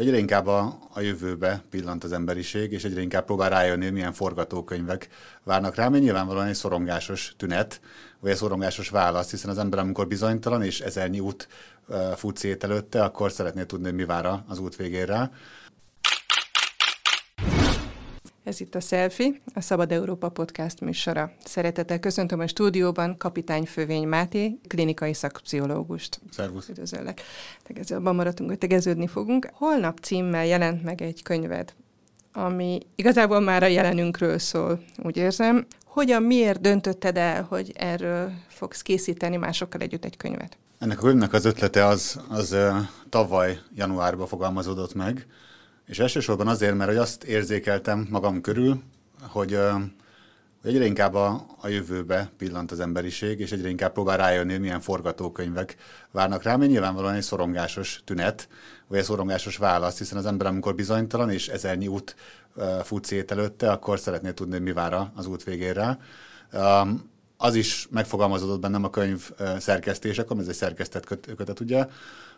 Egyre inkább a, a jövőbe pillant az emberiség, és egyre inkább próbál rájönni, milyen forgatókönyvek várnak rá, mert nyilvánvalóan egy szorongásos tünet, vagy egy szorongásos válasz, hiszen az ember, amikor bizonytalan és ezernyi út uh, fut szét előtte, akkor szeretné tudni, mi vár az út végére. Ez itt a Selfie, a Szabad Európa podcast műsora. Szeretettel köszöntöm a stúdióban kapitány Fővény Máté, klinikai szakpszichológust. Szervusz. Üdvözöllek. Tegezőben maradtunk, hogy tegeződni fogunk. Holnap címmel jelent meg egy könyved, ami igazából már a jelenünkről szól, úgy érzem. Hogyan, miért döntötted el, hogy erről fogsz készíteni másokkal együtt egy könyvet? Ennek a könyvnek az ötlete az, az tavaly januárban fogalmazódott meg, és elsősorban azért, mert hogy azt érzékeltem magam körül, hogy, egyre inkább a, a jövőbe pillant az emberiség, és egyre inkább próbál rájönni, milyen forgatókönyvek várnak rá, mert nyilvánvalóan egy szorongásos tünet, vagy egy szorongásos válasz, hiszen az ember, amikor bizonytalan és ezernyi út fut szét előtte, akkor szeretné tudni, mi vár az út végére. Az is megfogalmazódott bennem a könyv szerkesztésekor, ez egy szerkesztett kötet, ugye,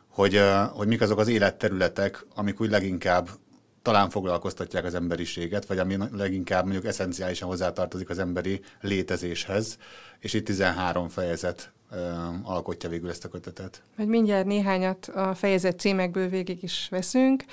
hogy, hogy mik azok az életterületek, amik úgy leginkább talán foglalkoztatják az emberiséget, vagy ami leginkább mondjuk eszenciálisan hozzátartozik az emberi létezéshez, és itt 13 fejezet alkotja végül ezt a kötetet. Majd mindjárt néhányat a fejezet címekből végig is veszünk,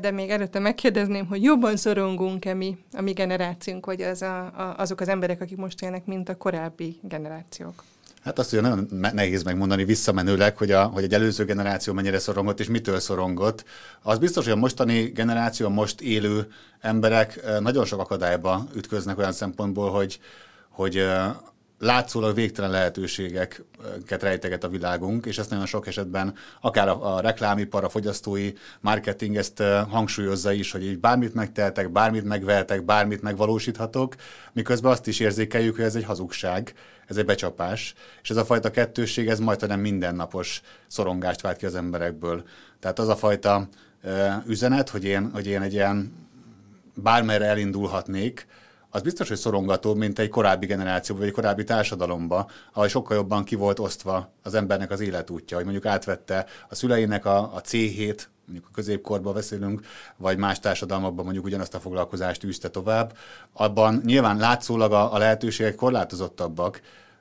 de még előtte megkérdezném, hogy jobban szorongunk-e mi, a mi generációnk, vagy az a, a, azok az emberek, akik most élnek, mint a korábbi generációk? Hát azt ugye nagyon nehéz megmondani visszamenőleg, hogy, a, hogy egy előző generáció mennyire szorongott és mitől szorongott. Az biztos, hogy a mostani generáció, a most élő emberek nagyon sok akadályba ütköznek olyan szempontból, hogy, hogy látszólag végtelen lehetőségeket rejteget a világunk, és ezt nagyon sok esetben akár a, a reklámipar, a fogyasztói marketing ezt hangsúlyozza is, hogy így bármit megtehetek, bármit megvehetek, bármit megvalósíthatok, miközben azt is érzékeljük, hogy ez egy hazugság, ez egy becsapás, és ez a fajta kettősség, ez majdnem mindennapos szorongást vált ki az emberekből. Tehát az a fajta üzenet, hogy én, hogy én egy ilyen bármerre elindulhatnék, az biztos, hogy szorongató, mint egy korábbi generáció, vagy egy korábbi társadalomba, ahol sokkal jobban ki volt osztva az embernek az életútja, hogy mondjuk átvette a szüleinek a, a C-hét, mondjuk a középkorban beszélünk, vagy más társadalmakban mondjuk ugyanazt a foglalkozást űzte tovább, abban nyilván látszólag a, a lehetőségek korlátozottabbak,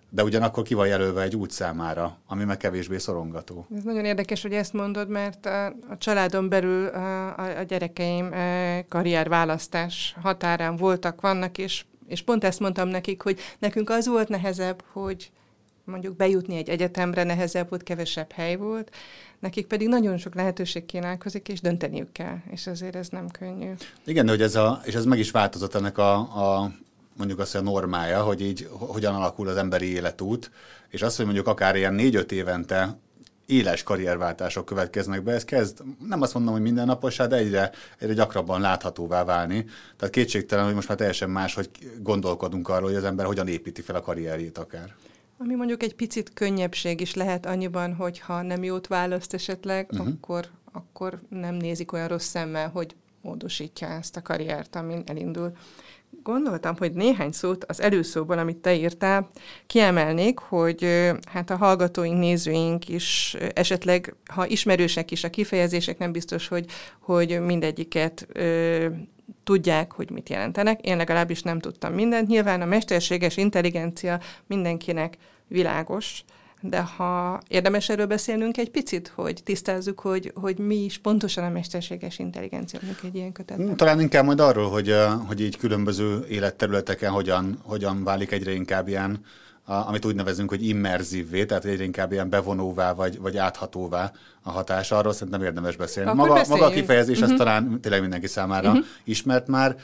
de ugyanakkor ki van jelölve egy út számára, ami meg kevésbé szorongató. Ez nagyon érdekes, hogy ezt mondod, mert a, a családon belül a, a, gyerekeim e, karrierválasztás határán voltak, vannak, és, és pont ezt mondtam nekik, hogy nekünk az volt nehezebb, hogy mondjuk bejutni egy egyetemre nehezebb volt, kevesebb hely volt, nekik pedig nagyon sok lehetőség kínálkozik, és dönteniük kell, és azért ez nem könnyű. Igen, de hogy ez a, és ez meg is változott ennek a, a mondjuk azt, a normája, hogy így hogyan alakul az emberi életút, és az, hogy mondjuk akár ilyen négy-öt évente éles karrierváltások következnek be, ez kezd, nem azt mondom, hogy mindennapos, de egyre, egyre gyakrabban láthatóvá válni. Tehát kétségtelen, hogy most már teljesen más, hogy gondolkodunk arról, hogy az ember hogyan építi fel a karrierjét akár. Ami mondjuk egy picit könnyebbség is lehet annyiban, hogy ha nem jót választ esetleg, uh-huh. akkor, akkor nem nézik olyan rossz szemmel, hogy módosítja ezt a karriert, amin elindul. Gondoltam, hogy néhány szót az előszóban, amit te írtál, kiemelnék, hogy hát a hallgatóink, nézőink is esetleg, ha ismerősek is a kifejezések, nem biztos, hogy, hogy mindegyiket ö, tudják, hogy mit jelentenek. Én legalábbis nem tudtam mindent. Nyilván a mesterséges intelligencia mindenkinek világos, de ha érdemes erről beszélnünk egy picit, hogy tisztázzuk, hogy, hogy mi is pontosan a mesterséges intelligencia, mondjuk egy ilyen kötetben. Talán inkább majd arról, hogy, hogy így különböző életterületeken hogyan, hogyan válik egyre inkább ilyen, amit úgy nevezünk, hogy immerzívvé, tehát egyre inkább ilyen bevonóvá vagy, vagy áthatóvá a hatás. Arról szerintem érdemes beszélni. maga, maga a kifejezés uh-huh. az mhm. talán tényleg mindenki számára uh-huh. ismert már.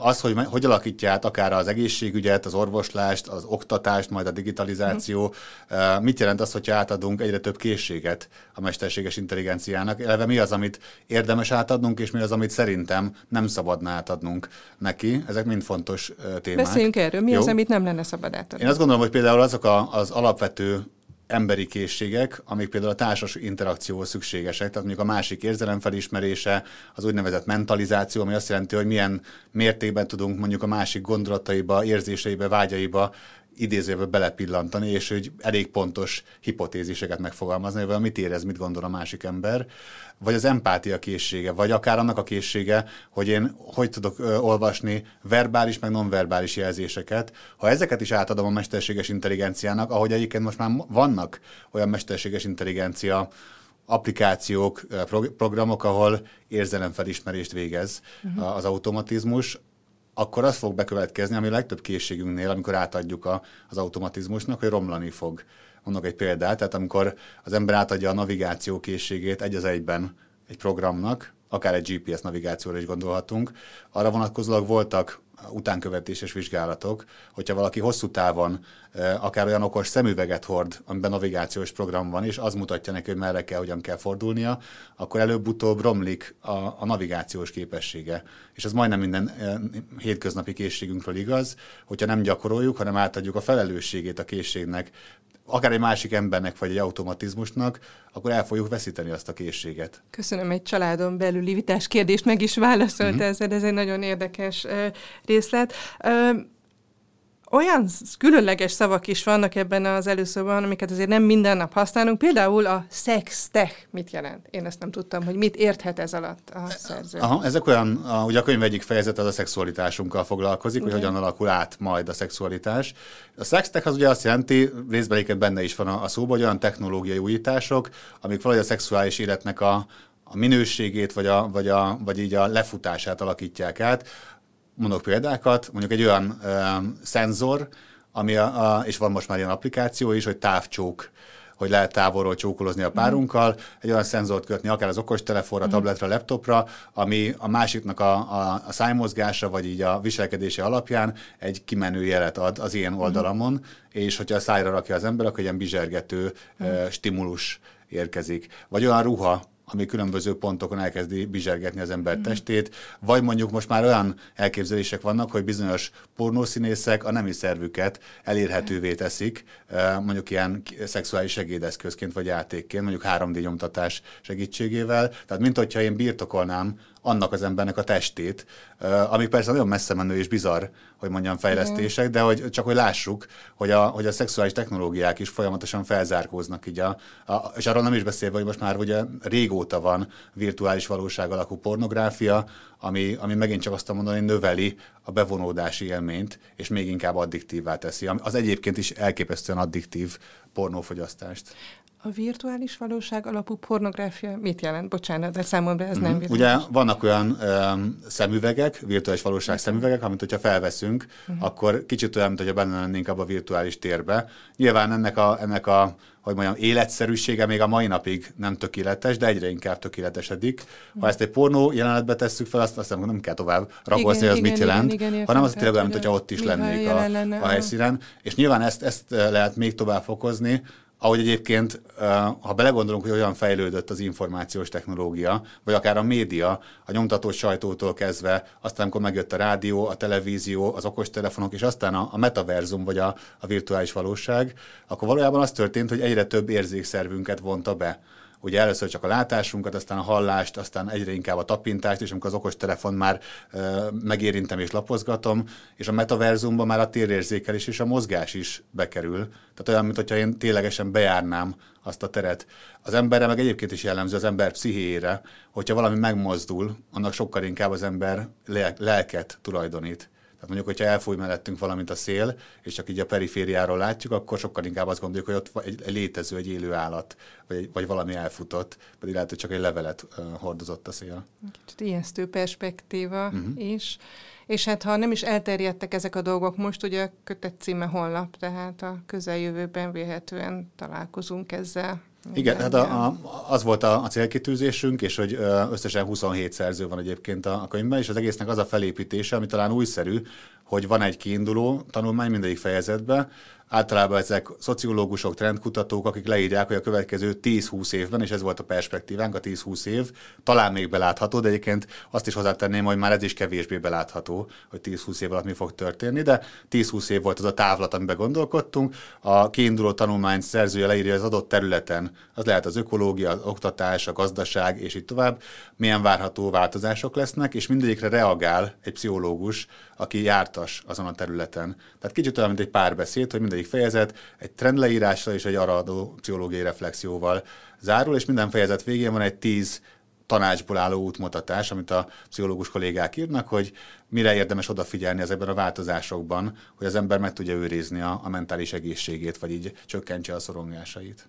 Az, hogy hogy alakítja át akár az egészségügyet, az orvoslást, az oktatást, majd a digitalizáció, uh-huh. mit jelent az, hogyha átadunk egyre több készséget a mesterséges intelligenciának? Eleve mi az, amit érdemes átadnunk, és mi az, amit szerintem nem szabadna átadnunk neki? Ezek mind fontos témák. Beszéljünk erről. Mi Jó? az, amit nem lenne szabad átadni? Én azt gondolom, hogy például azok a, az alapvető emberi készségek, amik például a társas interakcióhoz szükségesek, tehát mondjuk a másik érzelem felismerése, az úgynevezett mentalizáció, ami azt jelenti, hogy milyen mértékben tudunk mondjuk a másik gondolataiba, érzéseibe, vágyaiba idézőbe belepillantani, és hogy elég pontos hipotéziseket megfogalmazni, hogy mit érez, mit gondol a másik ember, vagy az empátia készsége, vagy akár annak a készsége, hogy én hogy tudok ö, olvasni verbális, meg nonverbális jelzéseket. Ha ezeket is átadom a mesterséges intelligenciának, ahogy egyébként most már vannak olyan mesterséges intelligencia applikációk, programok, ahol érzelemfelismerést végez uh-huh. az automatizmus, akkor az fog bekövetkezni, ami a legtöbb készségünknél, amikor átadjuk a, az automatizmusnak, hogy romlani fog. Mondok egy példát, tehát amikor az ember átadja a navigáció készségét egy az egyben egy programnak, akár egy GPS navigációra is gondolhatunk, arra vonatkozólag voltak utánkövetéses vizsgálatok, hogyha valaki hosszú távon akár olyan okos szemüveget hord, amiben navigációs program van, és az mutatja neki, hogy merre kell, hogyan kell fordulnia, akkor előbb-utóbb romlik a, a navigációs képessége. És ez majdnem minden hétköznapi készségünkről igaz, hogyha nem gyakoroljuk, hanem átadjuk a felelősségét a készségnek, akár egy másik embernek, vagy egy automatizmusnak, akkor el fogjuk veszíteni azt a készséget. Köszönöm, egy családon belüli vitás kérdést meg is válaszolt uh-huh. ezzel, ez egy nagyon érdekes részlet. Olyan különleges szavak is vannak ebben az előszóban, amiket azért nem minden nap használunk. Például a sex tech mit jelent? Én ezt nem tudtam, hogy mit érthet ez alatt a szerző. Aha, ezek olyan, a, ugye a könyv egyik fejezet az a szexualitásunkkal foglalkozik, hogy hogyan alakul át majd a szexualitás. A sex tech az ugye azt jelenti, részben benne is van a, a szóban, hogy olyan technológiai újítások, amik valahogy a szexuális életnek a, a minőségét, vagy, a, vagy, a, vagy így a lefutását alakítják át mondok példákat, mondjuk egy olyan ö, szenzor, ami a, a, és van most már ilyen applikáció is, hogy távcsók hogy lehet távolról csókolozni a párunkkal, egy olyan szenzort kötni akár az okostelefonra, mm. tabletre, laptopra, ami a másiknak a, a, a szájmozgása, vagy így a viselkedése alapján egy kimenő jelet ad az ilyen oldalamon, mm. és hogyha a szájra rakja az ember, akkor egy ilyen bizsergető uh, stimulus érkezik. Vagy olyan ruha, ami különböző pontokon elkezdi bizsergetni az ember mm. testét, vagy mondjuk most már olyan elképzelések vannak, hogy bizonyos pornószínészek a nemi szervüket elérhetővé teszik, mondjuk ilyen szexuális segédeszközként vagy játékként, mondjuk 3D nyomtatás segítségével. Tehát mint hogyha én birtokolnám annak az embernek a testét, ami persze nagyon messze menő és bizarr, hogy mondjam, fejlesztések, mm. de hogy csak hogy lássuk, hogy a, hogy a szexuális technológiák is folyamatosan felzárkóznak így a, a, és arról nem is beszélve, hogy most már ugye régóta van virtuális valóság alakú pornográfia, ami, ami megint csak azt mondani, növeli a bevonódási élményt, és még inkább addiktívvá teszi. Az egyébként is elképesztően addiktív pornófogyasztást. A virtuális valóság alapú pornográfia mit jelent? Bocsánat, de számomra ez mm-hmm. nem világos. Ugye vannak olyan um, szemüvegek, virtuális valóság szemüvegek, amit hogyha felveszünk, uh-huh. akkor kicsit olyan, mint hogyha benne lennénk abba a virtuális térbe. Nyilván ennek a, ennek a hogy mondjam, életszerűsége még a mai napig nem tökéletes, de egyre inkább tökéletesedik. Ha ezt egy pornó jelenetbe tesszük fel, azt azt nem kell tovább rakozni, hogy az mit jelent, igen, igen, hanem az tényleg olyan, mintha ott is lennék a, a helyszínen. És nyilván ezt, ezt lehet még tovább fokozni, ahogy egyébként, ha belegondolunk, hogy olyan fejlődött az információs technológia, vagy akár a média, a nyomtatott sajtótól kezdve, aztán amikor megjött a rádió, a televízió, az okostelefonok, és aztán a, a metaverzum, vagy a, a virtuális valóság, akkor valójában az történt, hogy egyre több érzékszervünket vonta be ugye először csak a látásunkat, aztán a hallást, aztán egyre inkább a tapintást, és amikor az okos telefon már megérintem és lapozgatom, és a metaverzumban már a térérzékelés és a mozgás is bekerül. Tehát olyan, mintha én ténylegesen bejárnám azt a teret. Az emberre meg egyébként is jellemző az ember pszichéjére, hogyha valami megmozdul, annak sokkal inkább az ember lelket tulajdonít. Tehát mondjuk, hogyha elfúj mellettünk valamint a szél, és csak így a perifériáról látjuk, akkor sokkal inkább azt gondoljuk, hogy ott egy, létező, egy élő állat, vagy, vagy valami elfutott, pedig lehet, hogy csak egy levelet hordozott a szél. Kicsit ijesztő perspektíva uh-huh. is. És hát ha nem is elterjedtek ezek a dolgok, most ugye a kötet címe honlap, tehát a közeljövőben véhetően találkozunk ezzel. Igen, hát a, a, az volt a, a célkitűzésünk, és hogy összesen 27 szerző van egyébként a, a könyvben, és az egésznek az a felépítése, ami talán újszerű, hogy van egy kiinduló tanulmány mindegyik fejezetben, Általában ezek szociológusok, trendkutatók, akik leírják, hogy a következő 10-20 évben, és ez volt a perspektívánk, a 10-20 év, talán még belátható, de egyébként azt is hozzátenném, hogy már ez is kevésbé belátható, hogy 10-20 év alatt mi fog történni, de 10-20 év volt az a távlat, amiben gondolkodtunk. A kiinduló tanulmány szerzője leírja az adott területen, az lehet az ökológia, az oktatás, a gazdaság, és így tovább, milyen várható változások lesznek, és mindegyikre reagál egy pszichológus, aki járt jártas azon a területen. Tehát kicsit olyan, mint egy párbeszéd, hogy mindegyik fejezet egy trendleírással és egy aradó pszichológiai reflexióval zárul, és minden fejezet végén van egy tíz tanácsból álló útmutatás, amit a pszichológus kollégák írnak, hogy mire érdemes odafigyelni ezekben a változásokban, hogy az ember meg tudja őrizni a, a mentális egészségét, vagy így csökkentse a szorongásait.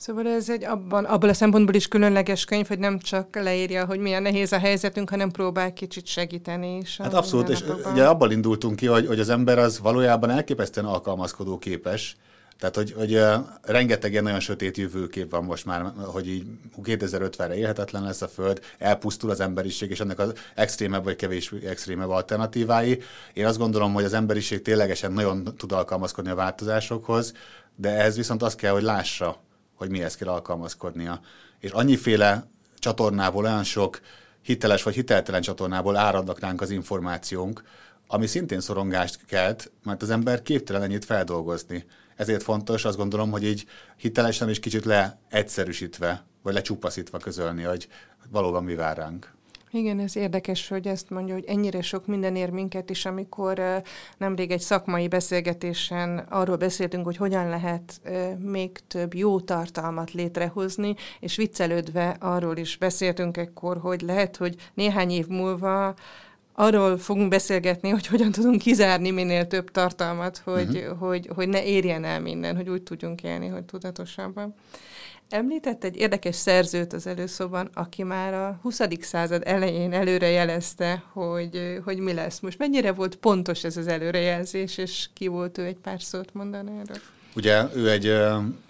Szóval ez egy abban, abban a szempontból is különleges könyv, hogy nem csak leírja, hogy milyen nehéz a helyzetünk, hanem próbál kicsit segíteni is. Hát abszolút, és ugye abban indultunk ki, hogy, hogy az ember az valójában elképesztően alkalmazkodó képes, tehát, hogy, hogy uh, rengeteg ilyen nagyon sötét jövőkép van most már, hogy így 2050-re élhetetlen lesz a Föld, elpusztul az emberiség, és ennek az extrémebb vagy kevés extrémebb alternatívái. Én azt gondolom, hogy az emberiség ténylegesen nagyon tud alkalmazkodni a változásokhoz, de ehhez viszont az kell, hogy lássa, hogy mihez kell alkalmazkodnia. És annyiféle csatornából, olyan sok hiteles vagy hiteltelen csatornából áradnak ránk az információnk, ami szintén szorongást kelt, mert az ember képtelen ennyit feldolgozni. Ezért fontos, azt gondolom, hogy így hitelesen és kicsit leegyszerűsítve, vagy lecsupaszítva közölni, hogy valóban mi vár ránk. Igen, ez érdekes, hogy ezt mondja, hogy ennyire sok minden ér minket is, amikor nemrég egy szakmai beszélgetésen arról beszéltünk, hogy hogyan lehet még több jó tartalmat létrehozni, és viccelődve arról is beszéltünk ekkor, hogy lehet, hogy néhány év múlva arról fogunk beszélgetni, hogy hogyan tudunk kizárni minél több tartalmat, hogy, uh-huh. hogy, hogy ne érjen el minden, hogy úgy tudjunk élni, hogy tudatosabban. Említett egy érdekes szerzőt az előszóban, aki már a 20. század elején előre jelezte, hogy, hogy mi lesz. Most mennyire volt pontos ez az előrejelzés, és ki volt ő egy pár szót mondani erről? Ugye ő egy,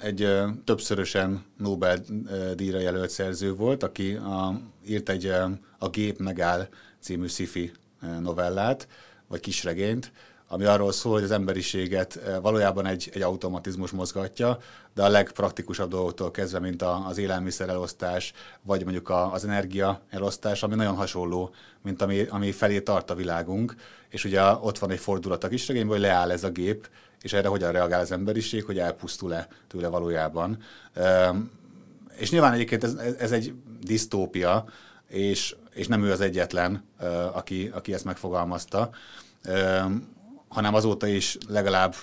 egy többszörösen Nobel-díjra jelölt szerző volt, aki a, írt egy A gép megáll című sci novellát, vagy kisregényt, ami arról szól, hogy az emberiséget eh, valójában egy, egy automatizmus mozgatja, de a legpraktikusabb dolgoktól kezdve, mint az élelmiszer elosztás, vagy mondjuk a, az energia elosztás, ami nagyon hasonló, mint ami, ami felé tart a világunk, és ugye ott van egy fordulat a kisregényben, hogy leáll ez a gép, és erre hogyan reagál az emberiség, hogy elpusztul-e tőle valójában. Ehm, és nyilván egyébként ez, ez egy disztópia, és, és nem ő az egyetlen, eh, aki, aki ezt megfogalmazta ehm, hanem azóta is legalább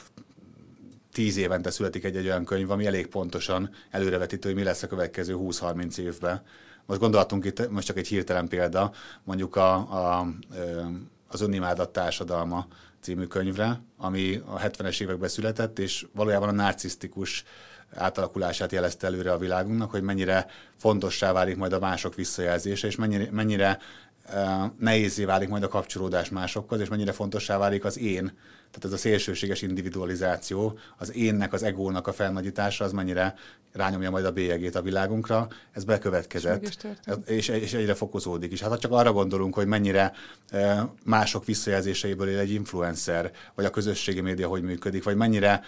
tíz évente születik egy, egy olyan könyv, ami elég pontosan előrevetítő, hogy mi lesz a következő 20-30 évben. Most gondolhatunk itt, most csak egy hirtelen példa, mondjuk a, a, az Önimádat társadalma című könyvre, ami a 70-es években született, és valójában a narcisztikus átalakulását jelezte előre a világunknak, hogy mennyire fontossá válik majd a mások visszajelzése, és mennyire, mennyire nehézé válik majd a kapcsolódás másokhoz, és mennyire fontossá válik az én, tehát ez a szélsőséges individualizáció, az énnek, az egónak a felnagyítása, az mennyire rányomja majd a bélyegét a világunkra, ez bekövetkezett, és, és egyre fokozódik is. Hát ha csak arra gondolunk, hogy mennyire mások visszajelzéseiből él egy influencer, vagy a közösségi média hogy működik, vagy mennyire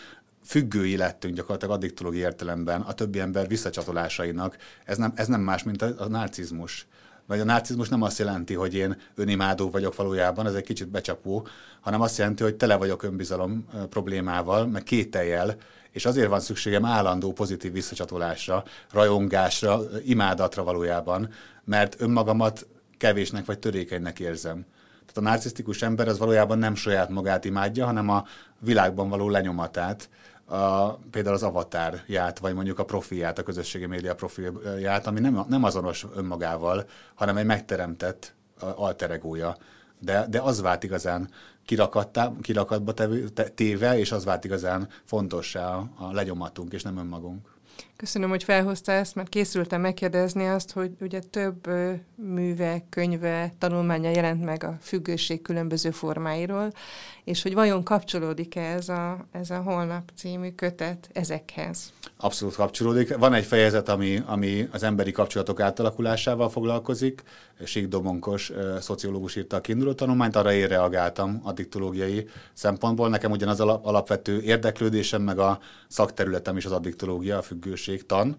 függői lettünk gyakorlatilag addiktológiai értelemben a többi ember visszacsatolásainak. Ez nem, ez nem más, mint a, a narcizmus. Vagy a narcizmus nem azt jelenti, hogy én önimádó vagyok valójában, ez egy kicsit becsapó, hanem azt jelenti, hogy tele vagyok önbizalom problémával, meg kételjel, és azért van szükségem állandó pozitív visszacsatolásra, rajongásra, imádatra valójában, mert önmagamat kevésnek vagy törékenynek érzem. Tehát a narcisztikus ember az valójában nem saját magát imádja, hanem a világban való lenyomatát, a, például az avatarját, vagy mondjuk a profilját, a közösségi média profilját, ami nem, nem azonos önmagával, hanem egy megteremtett alteregója. De, de az vált igazán kirakattá, kirakatba téve, és az vált igazán fontossá a lenyomatunk, és nem önmagunk. Köszönöm, hogy felhozta ezt, mert készültem megkérdezni azt, hogy ugye több műve, könyve, tanulmánya jelent meg a függőség különböző formáiról, és hogy vajon kapcsolódik-e ez a, ez a Holnap című kötet ezekhez? Abszolút kapcsolódik. Van egy fejezet, ami, ami az emberi kapcsolatok átalakulásával foglalkozik. Sík Domonkos szociológus írta a kiinduló tanulmányt, arra én reagáltam addiktológiai szempontból. Nekem ugyanaz alapvető érdeklődésem, meg a szakterületem is az addiktológia, a függőségtan.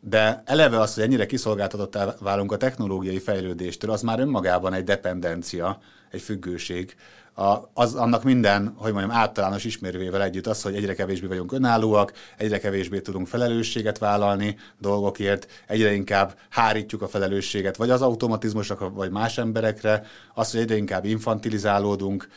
De eleve az, hogy ennyire kiszolgáltatottá válunk a technológiai fejlődéstől, az már önmagában egy dependencia, egy függőség a, az, annak minden, hogy mondjam, általános ismerőjével együtt az, hogy egyre kevésbé vagyunk önállóak, egyre kevésbé tudunk felelősséget vállalni dolgokért, egyre inkább hárítjuk a felelősséget, vagy az automatizmusokra, vagy más emberekre, az, hogy egyre inkább infantilizálódunk,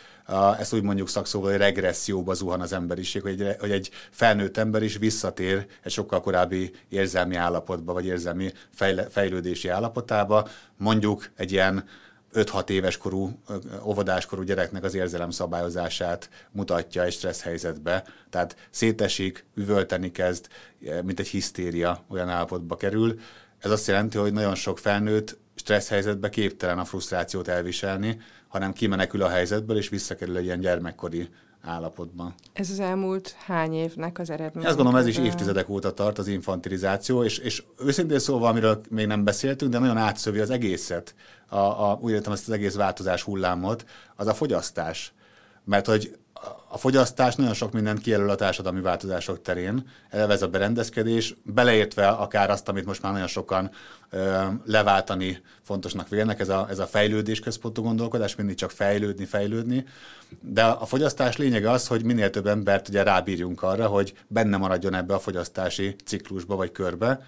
ezt úgy mondjuk szakszóval, hogy regresszióba zuhan az emberiség, hogy egy, hogy egy felnőtt ember is visszatér egy sokkal korábbi érzelmi állapotba, vagy érzelmi fejle, fejlődési állapotába, mondjuk egy ilyen 5-6 éves korú, óvodáskorú gyereknek az érzelem szabályozását mutatja egy stressz helyzetbe. Tehát szétesik, üvölteni kezd, mint egy hisztéria olyan állapotba kerül. Ez azt jelenti, hogy nagyon sok felnőtt stressz helyzetbe képtelen a frusztrációt elviselni, hanem kimenekül a helyzetből, és visszakerül egy ilyen gyermekkori állapotban. Ez az elmúlt hány évnek az eredménye? Azt gondolom, ez is évtizedek óta tart az infantilizáció, és, és őszintén szóval, amiről még nem beszéltünk, de nagyon átszövi az egészet, a, a, úgy értem ezt az egész változás hullámot, az a fogyasztás. Mert hogy a fogyasztás nagyon sok mindent kijelöl a társadalmi változások terén, eleve ez a berendezkedés, beleértve akár azt, amit most már nagyon sokan ö, leváltani fontosnak vélnek, ez a, ez a fejlődés központú gondolkodás, mindig csak fejlődni, fejlődni, de a fogyasztás lényege az, hogy minél több embert ugye rábírjunk arra, hogy benne maradjon ebbe a fogyasztási ciklusba vagy körbe,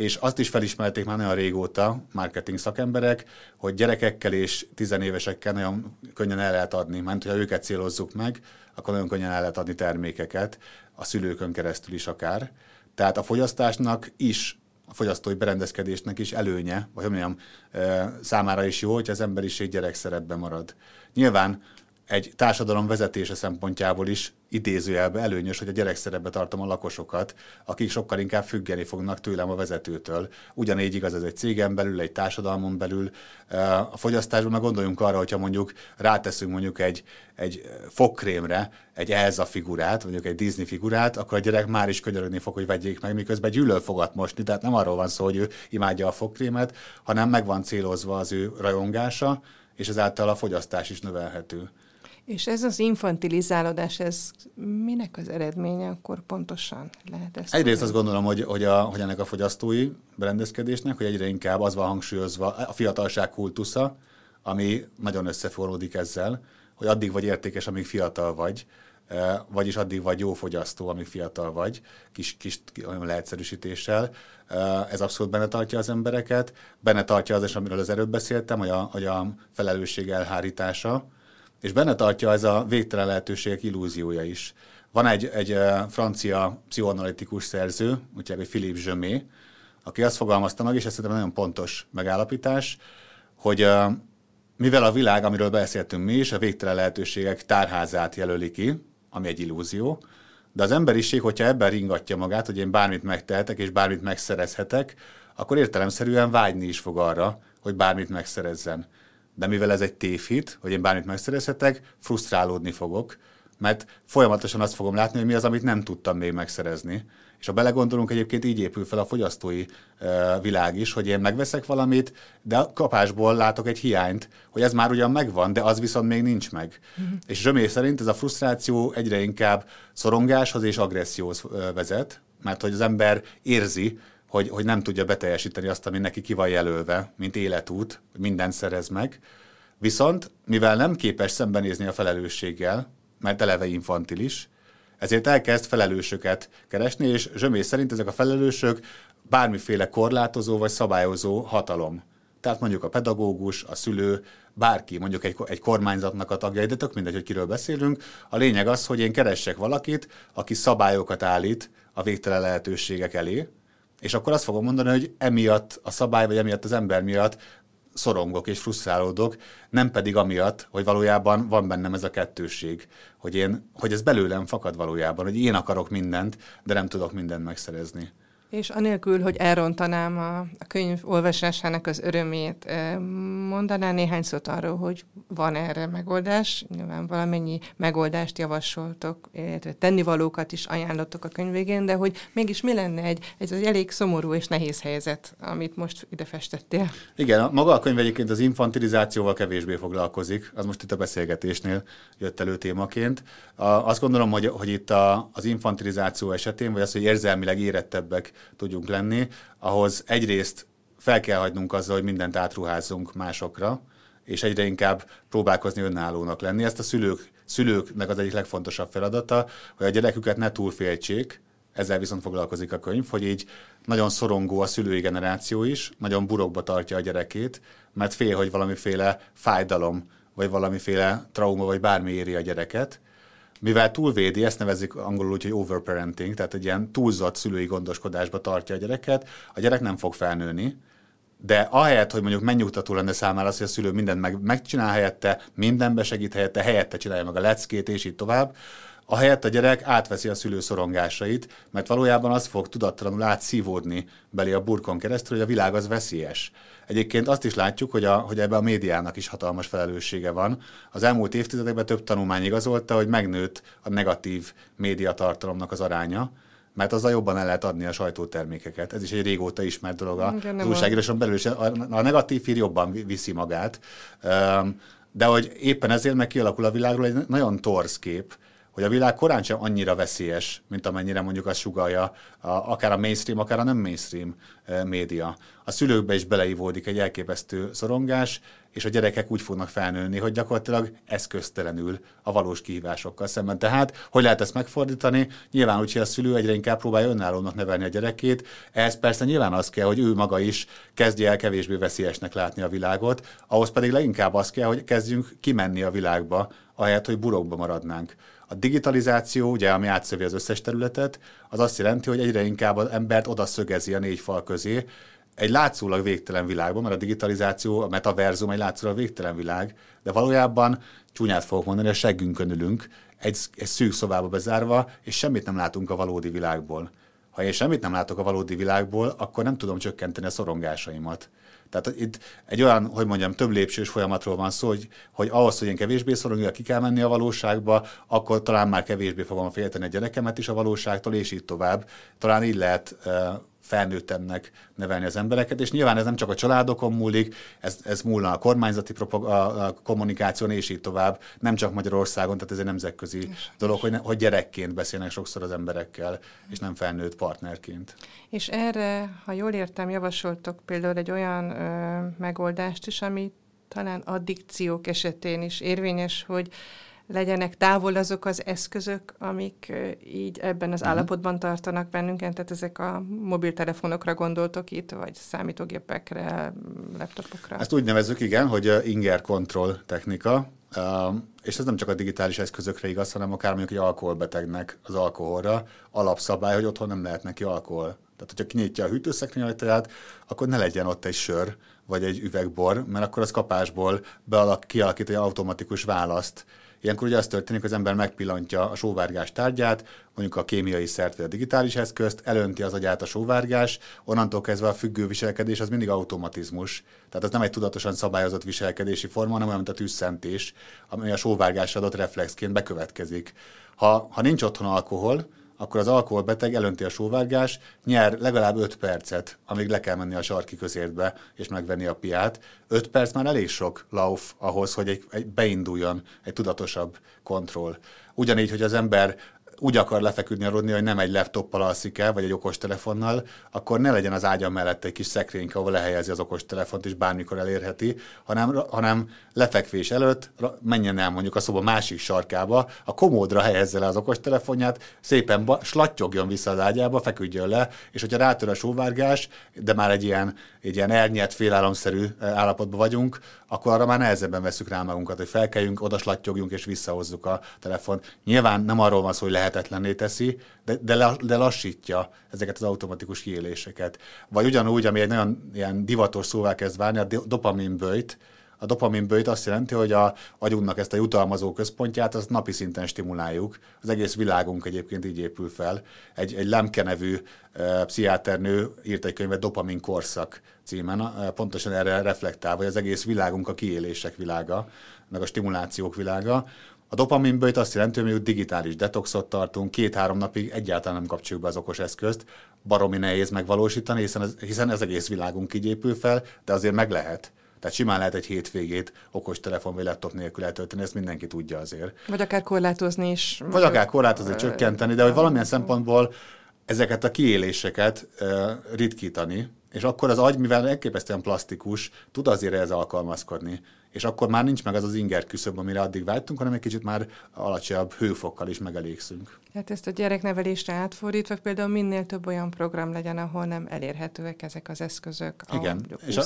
és azt is felismerték már nagyon régóta marketing szakemberek, hogy gyerekekkel és tizenévesekkel nagyon könnyen el lehet adni, mert ha őket célozzuk meg, akkor nagyon könnyen el lehet adni termékeket, a szülőkön keresztül is akár. Tehát a fogyasztásnak is a fogyasztói berendezkedésnek is előnye, vagy mondjam, számára is jó, hogy az emberiség gyerekszerepben marad. Nyilván egy társadalom vezetése szempontjából is idézőjelbe előnyös, hogy a gyerekszerepbe tartom a lakosokat, akik sokkal inkább függeni fognak tőlem a vezetőtől. Ugyanígy igaz ez egy cégen belül, egy társadalmon belül. A fogyasztásban meg gondoljunk arra, hogyha mondjuk ráteszünk mondjuk egy, egy fogkrémre egy Elza figurát, mondjuk egy Disney figurát, akkor a gyerek már is könyörögni fog, hogy vegyék meg, miközben gyűlöl fogat mosni. Tehát nem arról van szó, hogy ő imádja a fogkrémet, hanem meg van célozva az ő rajongása, és ezáltal a fogyasztás is növelhető. És ez az infantilizálódás, ez minek az eredménye akkor pontosan lehet ezt? Egyrészt azt gondolom, hogy, hogy, a, hogy ennek a fogyasztói berendezkedésnek, hogy egyre inkább az van hangsúlyozva a fiatalság kultusza, ami nagyon összeforródik ezzel, hogy addig vagy értékes, amíg fiatal vagy, e, vagyis addig vagy jó fogyasztó, amíg fiatal vagy, kis, kis olyan leegyszerűsítéssel. E, ez abszolút benne tartja az embereket, benne tartja az is, amiről az előbb beszéltem, hogy a, hogy a felelősség elhárítása, és benne tartja ez a végtelen lehetőségek illúziója is. Van egy, egy francia pszichoanalitikus szerző, úgyhogy egy Philippe Zsömé, aki azt fogalmazta meg, és ez szerintem nagyon pontos megállapítás, hogy mivel a világ, amiről beszéltünk mi is, a végtelen lehetőségek tárházát jelöli ki, ami egy illúzió, de az emberiség, hogyha ebben ringatja magát, hogy én bármit megtehetek és bármit megszerezhetek, akkor értelemszerűen vágyni is fog arra, hogy bármit megszerezzen de mivel ez egy tévhit, hogy én bármit megszerezhetek, frusztrálódni fogok, mert folyamatosan azt fogom látni, hogy mi az, amit nem tudtam még megszerezni. És ha belegondolunk, egyébként így épül fel a fogyasztói világ is, hogy én megveszek valamit, de a kapásból látok egy hiányt, hogy ez már ugyan megvan, de az viszont még nincs meg. Uh-huh. És Zsömé szerint ez a frusztráció egyre inkább szorongáshoz és agresszióhoz vezet, mert hogy az ember érzi, hogy, hogy nem tudja beteljesíteni azt, ami neki ki van jelölve, mint életút, hogy mindent szerez meg. Viszont, mivel nem képes szembenézni a felelősséggel, mert eleve infantilis, ezért elkezd felelősöket keresni, és Zsömé szerint ezek a felelősök bármiféle korlátozó vagy szabályozó hatalom. Tehát mondjuk a pedagógus, a szülő, bárki, mondjuk egy, egy kormányzatnak a tagja, de tök mindegy, hogy kiről beszélünk. A lényeg az, hogy én keressek valakit, aki szabályokat állít a végtelen lehetőségek elé, és akkor azt fogom mondani, hogy emiatt a szabály, vagy emiatt az ember miatt szorongok és frusztrálódok, nem pedig amiatt, hogy valójában van bennem ez a kettőség, hogy, én, hogy ez belőlem fakad valójában, hogy én akarok mindent, de nem tudok mindent megszerezni. És anélkül, hogy elrontanám a, a könyv olvasásának az örömét, mondaná néhány szót arról, hogy van erre megoldás. Nyilván valamennyi megoldást javasoltok, illetve tennivalókat is ajánlottok a könyv végén, de hogy mégis mi lenne egy, egy, egy elég szomorú és nehéz helyzet, amit most ide festettél. Igen, maga a könyv egyébként az infantilizációval kevésbé foglalkozik, az most itt a beszélgetésnél jött elő témaként. A, azt gondolom, hogy, hogy itt a, az infantilizáció esetén, vagy az, hogy érzelmileg érettebbek tudjunk lenni, ahhoz egyrészt fel kell hagynunk azzal, hogy mindent átruházzunk másokra, és egyre inkább próbálkozni önállónak lenni. Ezt a szülők, szülőknek az egyik legfontosabb feladata, hogy a gyereküket ne túlféltsék, ezzel viszont foglalkozik a könyv, hogy így nagyon szorongó a szülői generáció is, nagyon burokba tartja a gyerekét, mert fél, hogy valamiféle fájdalom, vagy valamiféle trauma, vagy bármi éri a gyereket, mivel túlvédi, ezt nevezik angolul úgy, hogy overparenting, tehát egy ilyen túlzott szülői gondoskodásba tartja a gyereket, a gyerek nem fog felnőni, de ahelyett, hogy mondjuk megnyugtató lenne számára az, hogy a szülő mindent meg, megcsinál helyette, mindenbe segít helyette, helyette csinálja meg a leckét, és így tovább, ahelyett a gyerek átveszi a szülő szorongásait, mert valójában az fog tudattalanul átszívódni belé a burkon keresztül, hogy a világ az veszélyes. Egyébként azt is látjuk, hogy, a, hogy ebbe a médiának is hatalmas felelőssége van. Az elmúlt évtizedekben több tanulmány igazolta, hogy megnőtt a negatív médiatartalomnak az aránya, mert azzal jobban el lehet adni a sajtótermékeket. Ez is egy régóta ismert dolog a, az újságíráson belül, és a, a negatív hír jobban viszi magát. De hogy éppen ezért meg kialakul a világról egy nagyon torz kép, hogy a világ korán sem annyira veszélyes, mint amennyire mondjuk azt sugalja a, akár a mainstream, akár a nem mainstream e, média. A szülőkbe is beleivódik egy elképesztő szorongás, és a gyerekek úgy fognak felnőni, hogy gyakorlatilag eszköztelenül a valós kihívásokkal szemben. Tehát, hogy lehet ezt megfordítani? Nyilván úgy, a szülő egyre inkább próbálja önállónak nevelni a gyerekét. Ehhez persze nyilván az kell, hogy ő maga is kezdje el kevésbé veszélyesnek látni a világot, ahhoz pedig leginkább az kell, hogy kezdjünk kimenni a világba, ahelyett, hogy burokba maradnánk. A digitalizáció, ugye, ami átszövi az összes területet, az azt jelenti, hogy egyre inkább az embert oda szögezi a négy fal közé, egy látszólag végtelen világban, mert a digitalizáció, a metaverzum egy látszólag végtelen világ, de valójában csúnyát fogok mondani, a seggünkön ülünk, egy, egy szűk szobába bezárva, és semmit nem látunk a valódi világból. Ha én semmit nem látok a valódi világból, akkor nem tudom csökkenteni a szorongásaimat. Tehát itt egy olyan, hogy mondjam, több lépcsős folyamatról van szó, hogy, hogy ahhoz, hogy én kevésbé szorongja, ki kell menni a valóságba, akkor talán már kevésbé fogom félteni a gyerekemet is a valóságtól, és így tovább. Talán így lehet felnőttemnek nevelni az embereket, és nyilván ez nem csak a családokon múlik, ez, ez múlna a kormányzati propag- a, a kommunikáción, és így tovább, nem csak Magyarországon, tehát ez egy nemzetközi és dolog, hogy, ne, hogy gyerekként beszélnek sokszor az emberekkel, és nem felnőtt partnerként. És erre, ha jól értem, javasoltok például egy olyan ö, megoldást is, ami talán addikciók esetén is érvényes, hogy legyenek távol azok az eszközök, amik így ebben az uh-huh. állapotban tartanak bennünket, tehát ezek a mobiltelefonokra gondoltok itt, vagy számítógépekre, laptopokra. Ezt úgy nevezzük, igen, hogy Inger Control technika, és ez nem csak a digitális eszközökre igaz, hanem akár mondjuk egy alkoholbetegnek az alkoholra alapszabály, hogy otthon nem lehet neki alkohol. Tehát, hogyha kinyitja a hűtőszekrény ajtaját, akkor ne legyen ott egy sör, vagy egy üvegbor, mert akkor az kapásból bealak, kialakít egy automatikus választ Ilyenkor ugye az történik, hogy az ember megpillantja a sóvárgás tárgyát, mondjuk a kémiai szert vagy a digitális eszközt, elönti az agyát a sóvárgás, onnantól kezdve a függő viselkedés az mindig automatizmus. Tehát az nem egy tudatosan szabályozott viselkedési forma, hanem olyan, mint a tűzszentés, ami a sóvárgás adott reflexként bekövetkezik. Ha, ha nincs otthon alkohol, akkor az alkoholbeteg elönti a sóvárgás, nyer legalább 5 percet, amíg le kell menni a sarki közértbe és megvenni a piát. 5 perc már elég sok lauf ahhoz, hogy egy, egy beinduljon egy tudatosabb kontroll. Ugyanígy, hogy az ember úgy akar lefeküdni aludni, hogy nem egy laptoppal alszik el, vagy egy okostelefonnal, akkor ne legyen az ágya mellett egy kis szekrényke, ahol lehelyezi az okostelefont, és bármikor elérheti, hanem, hanem lefekvés előtt menjen el mondjuk a szoba másik sarkába, a komódra helyezze le az okostelefonját, szépen ba, slattyogjon vissza az ágyába, feküdjön le, és hogyha rátör a sóvárgás, de már egy ilyen, egy ilyen ernyelt, félálomszerű állapotban vagyunk, akkor arra már nehezebben veszük rá magunkat, hogy felkeljünk, odaslatjogjunk és visszahozzuk a telefon. Nyilván nem arról van szó, hogy lehetetlenné teszi, de, de, de lassítja ezeket az automatikus kiéléseket. Vagy ugyanúgy, ami egy nagyon ilyen divatos szóvá kezd válni, a dopaminbőjt, a dopaminbőjt azt jelenti, hogy a agyunknak ezt a jutalmazó központját azt napi szinten stimuláljuk. Az egész világunk egyébként így épül fel. Egy, egy Lemke nevű e, pszichiáternő írt egy könyvet Dopamin korszak címen, e, pontosan erre reflektál, hogy az egész világunk a kiélések világa, meg a stimulációk világa. A dopaminbőjt azt jelenti, hogy digitális detoxot tartunk, két-három napig egyáltalán nem kapcsoljuk be az okos eszközt, baromi nehéz megvalósítani, hiszen ez, hiszen ez egész világunk így épül fel, de azért meg lehet. Tehát simán lehet egy hétvégét okos telefon vagy laptop nélkül eltölteni, ezt mindenki tudja azért. Vagy akár korlátozni is. Vagy akár korlátozni, csökkenteni, de hogy valamilyen szempontból ezeket a kiéléseket ritkítani, és akkor az agy, mivel elképesztően plastikus, tud azért ez alkalmazkodni. És akkor már nincs meg az az inger küszöb, amire addig vágytunk, hanem egy kicsit már alacsonyabb hőfokkal is megelégszünk. Hát ezt a gyereknevelésre átfordítva például minél több olyan program legyen, ahol nem elérhetőek ezek az eszközök, Igen. És, a,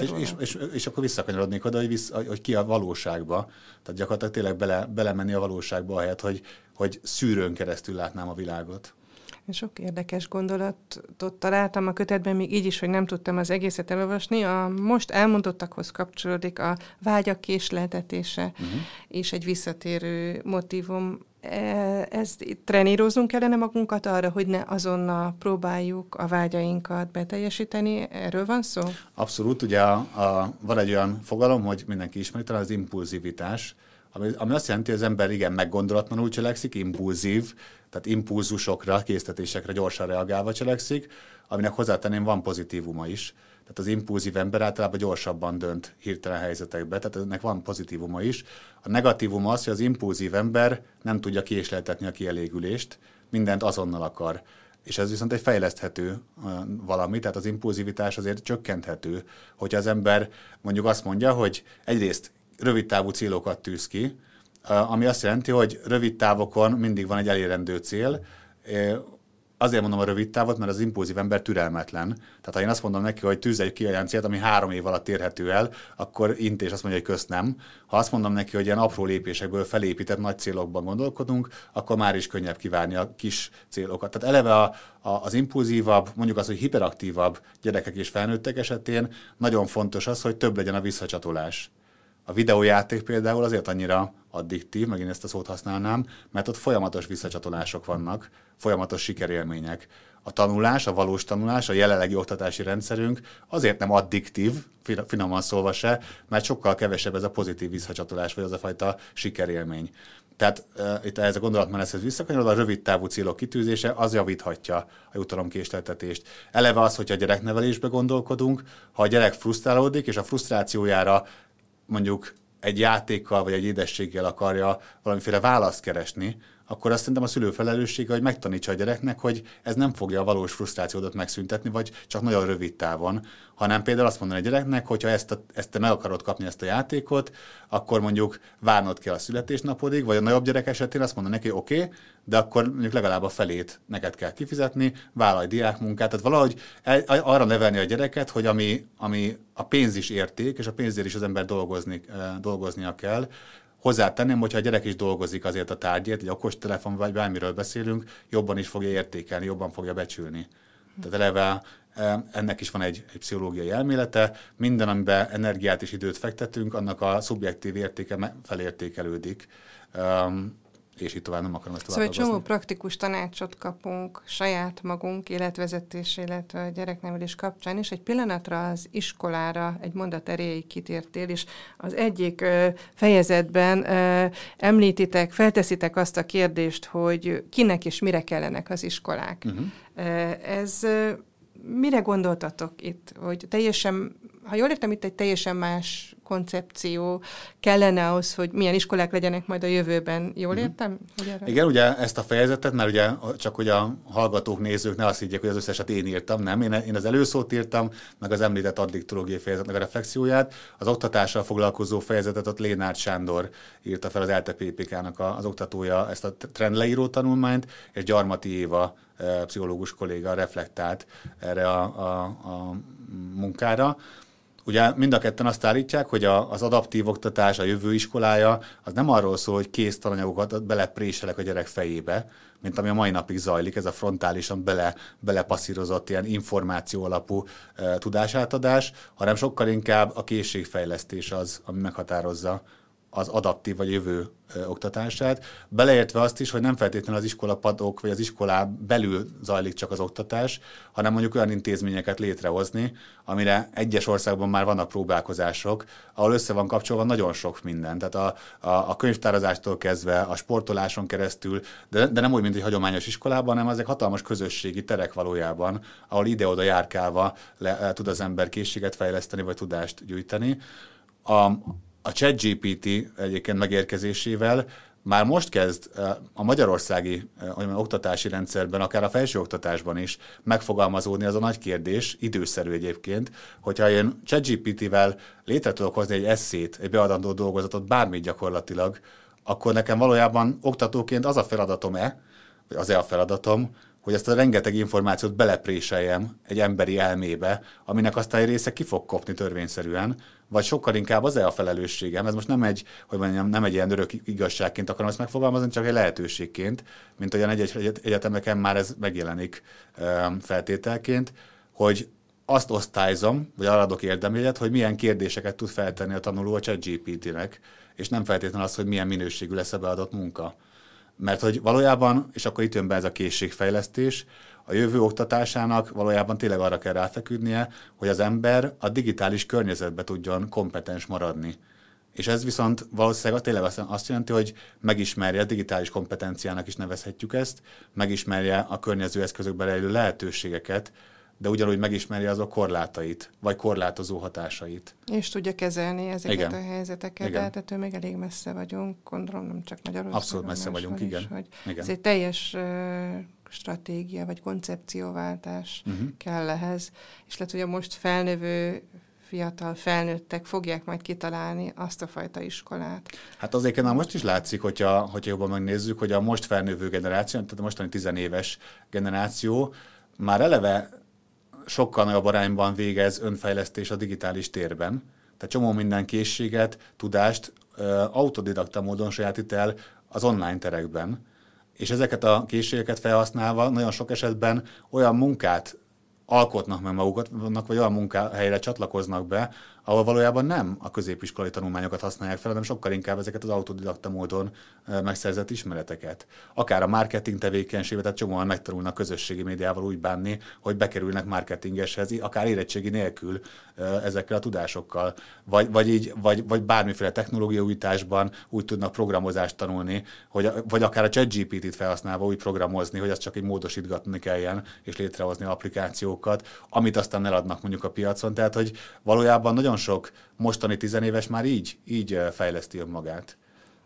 és, és, és, és, akkor visszakanyarodnék oda, hogy, vissz, hogy ki a valóságba. Tehát gyakorlatilag tényleg bele, belemenni a valóságba, ahelyett, hogy, hogy szűrőn keresztül látnám a világot. Sok érdekes gondolatot találtam a kötetben, még így is, hogy nem tudtam az egészet elolvasni. A most elmondottakhoz kapcsolódik a vágyak késleltetése uh-huh. és egy visszatérő motivum. E, ezt trenírozunk kellene magunkat arra, hogy ne azonnal próbáljuk a vágyainkat beteljesíteni? Erről van szó? Abszolút. Ugye a, a, van egy olyan fogalom, hogy mindenki ismeri, talán az impulzivitás, ami, ami azt jelenti, hogy az ember igen meggondolatlanul cselekszik, impulzív, tehát impulzusokra, késztetésekre gyorsan reagálva cselekszik, aminek hozzátenném van pozitívuma is. Tehát az impulzív ember általában gyorsabban dönt hirtelen helyzetekbe, tehát ennek van pozitívuma is. A negatívuma az, hogy az impulzív ember nem tudja késleltetni a kielégülést, mindent azonnal akar. És ez viszont egy fejleszthető valami, tehát az impulzivitás azért csökkenthető, hogyha az ember mondjuk azt mondja, hogy egyrészt rövid távú célokat tűz ki, ami azt jelenti, hogy rövid távokon mindig van egy elérendő cél. Azért mondom a rövid távot, mert az impulzív ember türelmetlen. Tehát ha én azt mondom neki, hogy tűzze ki olyan célt, ami három év alatt érhető el, akkor intés azt mondja, hogy közt nem. Ha azt mondom neki, hogy ilyen apró lépésekből felépített nagy célokban gondolkodunk, akkor már is könnyebb kivárni a kis célokat. Tehát eleve a, a, az impulzívabb, mondjuk az, hogy hiperaktívabb gyerekek és felnőttek esetén nagyon fontos az, hogy több legyen a visszacsatolás. A videójáték például azért annyira addiktív, megint ezt a szót használnám, mert ott folyamatos visszacsatolások vannak, folyamatos sikerélmények. A tanulás, a valós tanulás, a jelenlegi oktatási rendszerünk azért nem addiktív, finoman szólva se, mert sokkal kevesebb ez a pozitív visszacsatolás, vagy az a fajta sikerélmény. Tehát uh, itt ez a gondolatmenethez visszakanyarod, a rövid távú célok kitűzése, az javíthatja a jutalomkésleltetést. Eleve az, hogyha a gyereknevelésbe gondolkodunk, ha a gyerek frusztrálódik, és a frusztrációjára mondjuk egy játékkal vagy egy édességgel akarja valamiféle választ keresni, akkor azt szerintem a szülő felelőssége, hogy megtanítsa a gyereknek, hogy ez nem fogja a valós frusztrációdat megszüntetni, vagy csak nagyon rövid távon, hanem például azt mondani a gyereknek, hogy ha ezt, a, ezt te meg akarod kapni ezt a játékot, akkor mondjuk várnod kell a születésnapodig, vagy a nagyobb gyerek esetén azt mondani neki, oké, okay, de akkor mondjuk legalább a felét neked kell kifizetni, vállalj diákmunkát, tehát valahogy arra nevelni a gyereket, hogy ami, ami a pénz is érték, és a pénzért is az ember dolgozni, eh, dolgoznia kell, Hozzátenném, hogyha a gyerek is dolgozik azért a tárgyért, egy okostelefon vagy bármiről beszélünk, jobban is fogja értékelni, jobban fogja becsülni. Tehát eleve e, ennek is van egy, egy pszichológiai elmélete. Minden, amiben energiát és időt fektetünk, annak a szubjektív értéke felértékelődik. Um, és így tovább nem akarom ezt Szóval egy csomó praktikus tanácsot kapunk saját magunk életvezetés, illetve a gyereknevelés kapcsán, és egy pillanatra az iskolára egy mondat erejéig kitértél, és az egyik ö, fejezetben ö, említitek, felteszitek azt a kérdést, hogy kinek és mire kellenek az iskolák. Uh-huh. Ez mire gondoltatok itt? Hogy teljesen, ha jól értem, itt egy teljesen más koncepció kellene ahhoz, hogy milyen iskolák legyenek majd a jövőben. Jól mhm. értem? Hogy erre... Igen, ugye ezt a fejezetet, mert ugye csak hogy a hallgatók, nézők ne azt higgyék, hogy az összeset én írtam, nem. Én, én az előszót írtam, meg az említett addiktológiai fejezetnek a reflexióját. Az oktatással foglalkozó fejezetet ott Lénárd Sándor írta fel az ELTE PPK-nak az oktatója ezt a trendleíró tanulmányt, és Gyarmati Éva pszichológus kolléga reflektált erre a, a, a munkára. Ugye mind a ketten azt állítják, hogy a, az adaptív oktatás, a jövő iskolája, az nem arról szól, hogy kész tananyagokat belepréselek a gyerek fejébe, mint ami a mai napig zajlik, ez a frontálisan bele, belepasszírozott ilyen információ alapú e, tudásátadás, hanem sokkal inkább a készségfejlesztés az, ami meghatározza az adaptív vagy jövő oktatását, beleértve azt is, hogy nem feltétlenül az iskola padok vagy az iskolá belül zajlik csak az oktatás, hanem mondjuk olyan intézményeket létrehozni, amire egyes országban már vannak próbálkozások, ahol össze van kapcsolva nagyon sok minden. Tehát a, a, a könyvtározástól kezdve, a sportoláson keresztül, de, de nem úgy, mint egy hagyományos iskolában, hanem ezek hatalmas közösségi terek valójában, ahol ide-oda járkálva le, tud az ember készséget fejleszteni, vagy tudást gyűjteni. A, a ChatGPT egyébként megérkezésével már most kezd a magyarországi mondjam, oktatási rendszerben, akár a felsőoktatásban is megfogalmazódni az a nagy kérdés, időszerű egyébként, hogyha én ChatGPT-vel létre tudok hozni egy eszét, egy beadandó dolgozatot, bármit gyakorlatilag, akkor nekem valójában oktatóként az a feladatom-e, vagy az-e a feladatom, hogy ezt a rengeteg információt belepréseljem egy emberi elmébe, aminek aztán egy része ki fog kopni törvényszerűen, vagy sokkal inkább az-e a felelősségem. Ez most nem egy, hogy mondjam, nem egy ilyen örök igazságként akarom ezt megfogalmazni, csak egy lehetőségként, mint olyan egy egyetemeken már ez megjelenik feltételként, hogy azt osztályzom, vagy arra adok érdemjegyet, hogy milyen kérdéseket tud feltenni a tanuló a ChatGPT-nek, és nem feltétlenül az, hogy milyen minőségű lesz a beadott munka. Mert hogy valójában, és akkor itt jön be ez a készségfejlesztés, a jövő oktatásának valójában tényleg arra kell ráfeküdnie, hogy az ember a digitális környezetbe tudjon kompetens maradni. És ez viszont valószínűleg tényleg azt jelenti, hogy megismerje, a digitális kompetenciának is nevezhetjük ezt, megismerje a környező eszközökben rejlő lehetőségeket, de ugyanúgy megismerje azok korlátait, vagy korlátozó hatásait. És tudja kezelni ezeket igen. a helyzeteket, igen. tehát ettől még elég messze vagyunk, gondolom nem csak Magyarországon. Abszolút messze vagyunk, is, igen. Hogy igen. Ez egy teljes uh, stratégia, vagy koncepcióváltás uh-huh. kell ehhez, és lehet, hogy a most felnövő fiatal felnőttek fogják majd kitalálni azt a fajta iskolát. Hát azért már most is látszik, hogyha, hogyha jobban megnézzük, hogy a most felnövő generáció, tehát a mostani tizenéves generáció már eleve sokkal nagyobb arányban végez önfejlesztés a digitális térben. Tehát csomó minden készséget, tudást autodidakta módon sajátít el az online terekben. És ezeket a készségeket felhasználva nagyon sok esetben olyan munkát alkotnak meg maguknak, vagy olyan munkahelyre csatlakoznak be, ahol valójában nem a középiskolai tanulmányokat használják fel, hanem sokkal inkább ezeket az autodidakta módon megszerzett ismereteket. Akár a marketing tevékenységbe, tehát csomóan megtanulnak közösségi médiával úgy bánni, hogy bekerülnek marketingeshez, akár érettségi nélkül ezekkel a tudásokkal. Vagy, vagy, így, vagy, vagy bármiféle technológiaújításban úgy tudnak programozást tanulni, hogy, vagy akár a ChatGPT-t felhasználva úgy programozni, hogy azt csak így módosítgatni kelljen, és létrehozni applikációkat, amit aztán eladnak mondjuk a piacon. Tehát, hogy valójában nagyon nagyon sok mostani tizenéves már így, így fejleszti önmagát.